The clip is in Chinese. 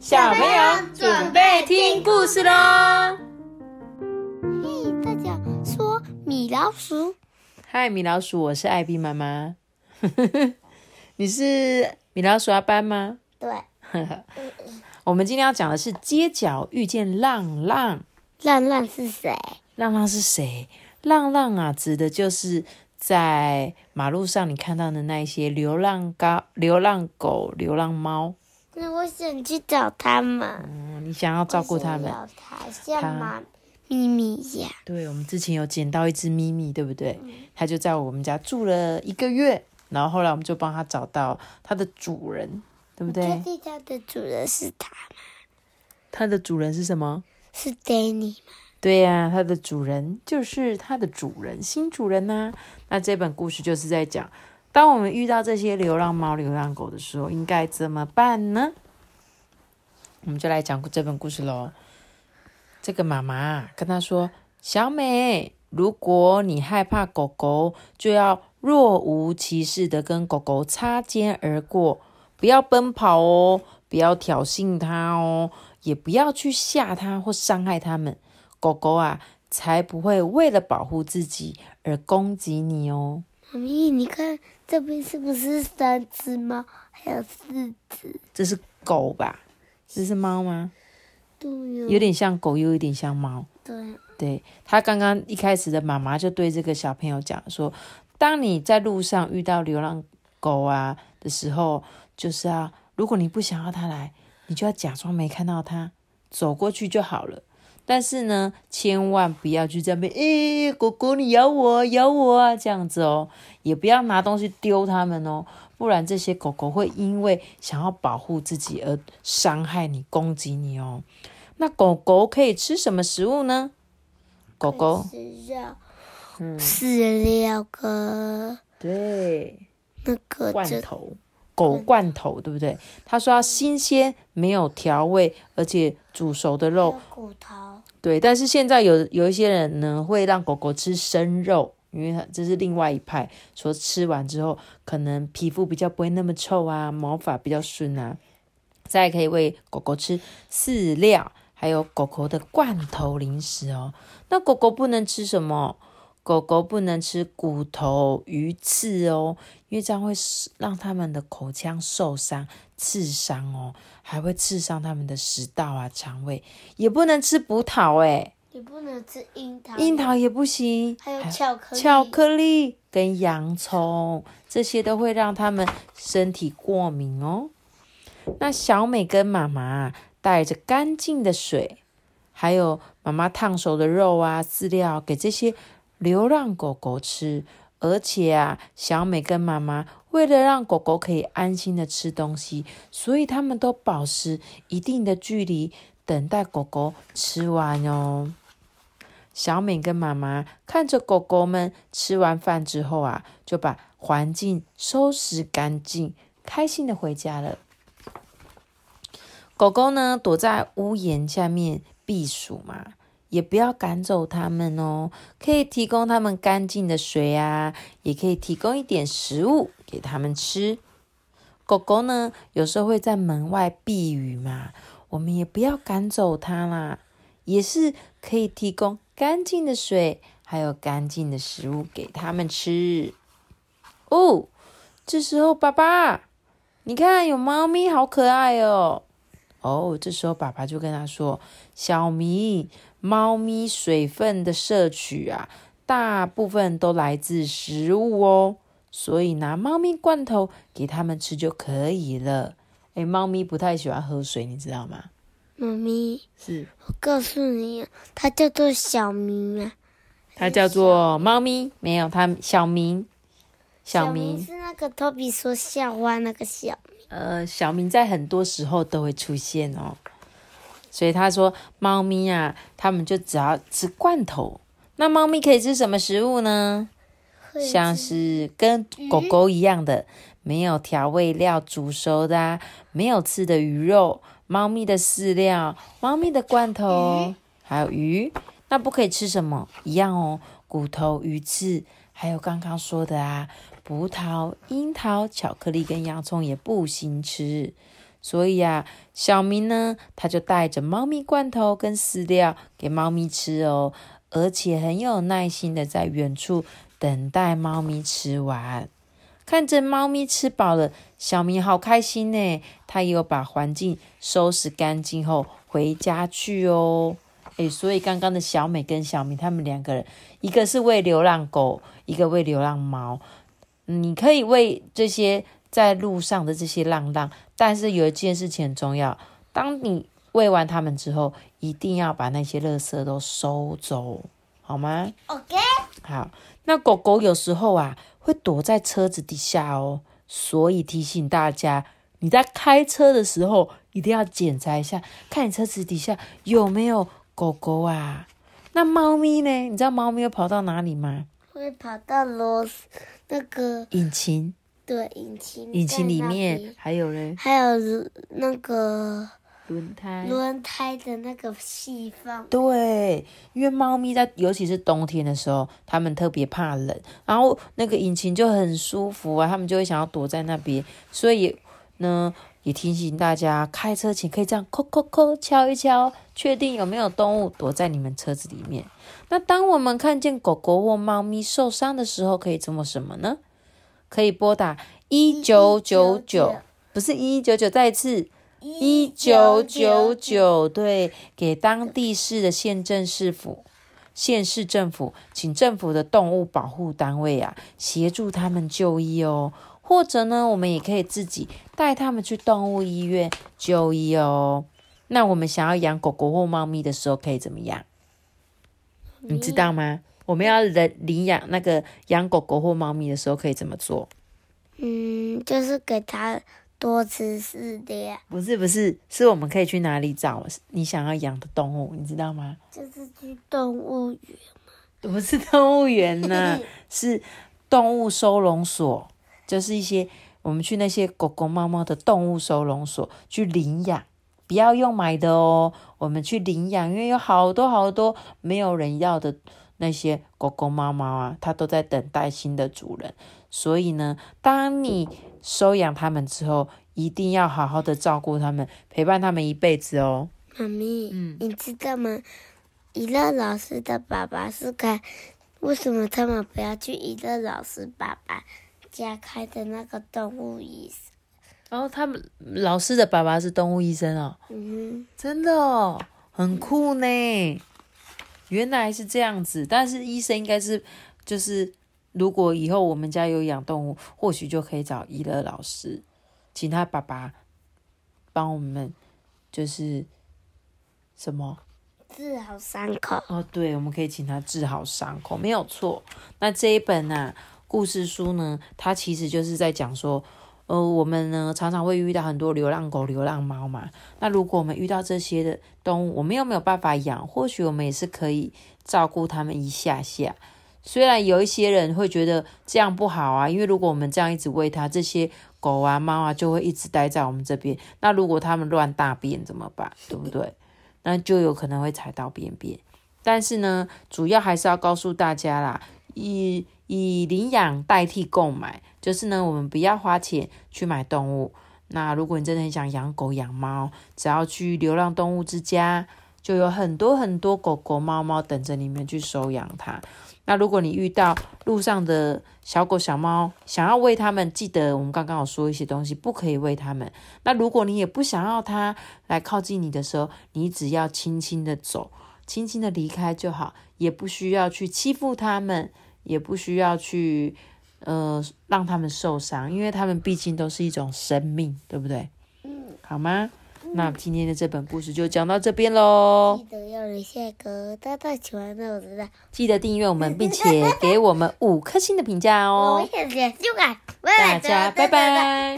小朋友准备听故事喽！嘿，大家说米老鼠。嗨，米老鼠，我是艾比妈妈。你是米老鼠阿班吗？对，我们今天要讲的是街角遇见浪浪。浪浪是谁？浪浪是谁？浪浪啊，指的就是在马路上你看到的那一些流浪狗、流浪狗、流浪猫。那我想去找他们。嗯，你想要照顾他们？我想要它像妈咪咪一样。对，我们之前有捡到一只咪咪，对不对？它就在我们家住了一个月，然后后来我们就帮它找到它的主人，对不确对？定它的主人是它吗？它的主人是什么？是 Danny 吗？对呀、它的主人就是它的主人，新主人呐、那这本故事就是在讲，当我们遇到这些流浪猫、流浪狗的时候，应该怎么办呢？我们就来讲这本故事喽。这个妈妈跟他说：“小美，如果你害怕狗狗，就要若无其事的跟狗狗擦肩而过，不要奔跑哦，不要挑衅它哦，也不要去吓它或伤害它们。狗狗啊，才不会为了保护自己而攻击你哦。妈咪，你看这边是不是三只猫，还有四只？这是狗吧？这是猫吗？对哟。有点像狗，又有点像猫。对。对他刚刚一开始的妈妈就对这个小朋友讲说，当你在路上遇到流浪狗啊的时候，就是啊如果你不想要它来，你就要假装没看到它，走过去就好了。但是呢，千万不要去这边，诶、狗狗你咬我，咬我啊，这样子哦，也不要拿东西丢它们哦，不然这些狗狗会因为想要保护自己而伤害你、攻击你哦。那狗狗可以吃什么食物呢？狗狗饲料，嗯饲料跟对那个罐头，狗罐头对不对？他说要新鲜、没有调味，而且煮熟的肉。骨头。对，但是现在有有一些人呢，会让狗狗吃生肉，因为它这是另外一派，说吃完之后可能皮肤比较不会那么臭啊，毛发比较顺啊。再可以喂狗狗吃饲料，还有狗狗的罐头零食哦。那狗狗不能吃什么？狗狗不能吃骨头、鱼刺哦，因为这样会让它们的口腔受伤、刺伤哦，还会刺伤他们的食道啊、肠胃。也不能吃葡萄诶，也不能吃樱桃，樱桃也不行，还有巧克力。巧克力跟洋葱，这些都会让他们身体过敏哦。那小美跟妈妈带着干净的水，还有妈妈烫熟的肉啊、饲料给这些流浪狗狗吃。而且啊，小美跟妈妈为了让狗狗可以安心的吃东西，所以他们都保持一定的距离，等待狗狗吃完哦。小美跟妈妈看着狗狗们吃完饭之后啊，就把环境收拾干净，开心的回家了。狗狗呢，躲在屋檐下面避暑嘛，也不要赶走它们哦，可以提供它们干净的水啊，也可以提供一点食物给它们吃。狗狗呢，有时候会在门外避雨嘛，我们也不要赶走它啦，也是可以提供干净的水，还有干净的食物给它们吃。哦，这时候爸爸，你看有猫咪，好可爱哦。哦，这时候爸爸就跟他说：“小明，猫咪水分的摄取啊，大部分都来自食物哦，所以拿猫咪罐头给它们吃就可以了。”诶，猫咪不太喜欢喝水，你知道吗？猫咪，是，我告诉你，它叫做小明啊。它叫做猫咪，没有它小明，小明明，是那个托比说笑话那个小明。呃，小明在很多时候都会出现哦。所以他说，猫咪啊，它们就只要吃罐头。那猫咪可以吃什么食物呢？像是跟狗狗一样的，没有调味料煮熟的、啊，没有刺的鱼肉，猫咪的饲料，猫咪的罐头，还有鱼。那不可以吃什么？一样哦，骨头、鱼刺，还有刚刚说的啊，葡萄、樱桃、巧克力跟洋葱也不行吃。所以啊，小明呢，他就带着猫咪罐头跟饲料给猫咪吃哦，而且很有耐心的在远处等待猫咪吃完。看着猫咪吃饱了，小明好开心呢。他又把环境收拾干净后回家去哦。诶，所以刚刚的小美跟小明他们两个人，一个是喂流浪狗，一个喂流浪猫。你可以喂这些在路上的这些浪浪，但是有一件事情很重要，当你喂完它们之后，一定要把那些垃圾都收走，好吗？OK，好，那狗狗有时候啊会躲在车子底下哦，所以提醒大家，你在开车的时候一定要检查一下，看你车子底下有没有狗狗啊。那猫咪呢？你知道猫咪会跑到哪里吗？会跑到螺丝那个引擎，对引擎，引擎里面还有嘞还有那个轮胎。轮胎的那个细缝。对，因为猫咪在尤其是冬天的时候，它们特别怕冷，然后那个引擎就很舒服啊，它们就会想要躲在那边。所以呢，也提醒大家，开车前可以这样敲敲敲敲一敲，确定有没有动物躲在你们车子里面。那当我们看见狗狗或猫咪受伤的时候，可以做什么呢？可以拨打一九九九，不是一一九九，再一次。一九九九，对，给当地市的县政市府、县市政府，请政府的动物保护单位啊，协助他们就医哦。或者呢，我们也可以自己带他们去动物医院就医哦。那我们想要养狗狗或猫咪的时候，可以怎么样？你知道吗？我们要领领养那个养狗狗或猫咪的时候，可以怎么做？嗯，就是给它多吃饲料，不是不是，是我们可以去哪里找你想要养的动物，你知道吗？就是去动物园。不是动物园呢，是动物收容所，就是一些我们去那些狗狗、猫猫的动物收容所去领养，不要用买的哦。我们去领养，因为有好多好多没有人要的那些狗狗、猫猫啊，它都在等待新的主人。所以呢，当你收养它们之后，一定要好好的照顾它们，陪伴它们一辈子哦。妈咪，嗯你知道吗？一乐老师的爸爸是开，为什么他们不要去一乐老师爸爸家开的那个动物医生？然后他们老师的爸爸是动物医生哦。嗯真的哦，很酷呢。原来是这样子，但是医生应该是就是，如果以后我们家有养动物，或许就可以找医乐老师，请他爸爸帮我们，就是什么，治好伤口。哦，对，我们可以请他治好伤口，没有错。那这一本啊故事书呢，它其实就是在讲说，呃，我们呢常常会遇到很多流浪狗、流浪猫嘛。那如果我们遇到这些的动物，我们又没有办法养，或许我们也是可以照顾它们一下下。虽然有一些人会觉得这样不好啊，因为如果我们这样一直喂它，这些狗啊、猫啊就会一直待在我们这边。那如果它们乱大便怎么办？对不对？那就有可能会踩到便便。但是呢，主要还是要告诉大家啦，以以领养代替购买，就是呢，我们不要花钱去买动物。那如果你真的很想养狗养猫，只要去流浪动物之家，就有很多很多狗狗、猫猫等着你们去收养它。那如果你遇到路上的小狗、小猫，想要喂它们，记得我们刚刚有说一些东西，不可以喂它们。那如果你也不想要它来靠近你的时候，你只要轻轻的走，轻轻的离开就好，也不需要去欺负它们，也不需要去呃让他们受伤，因为他们毕竟都是一种生命，对不对？嗯，好吗？那今天的这本故事就讲到这边喽记。得要留下个大大喜欢的我知道，记得订阅我们，并且 给我们五颗星的评价哦。我也点就感，大家拜拜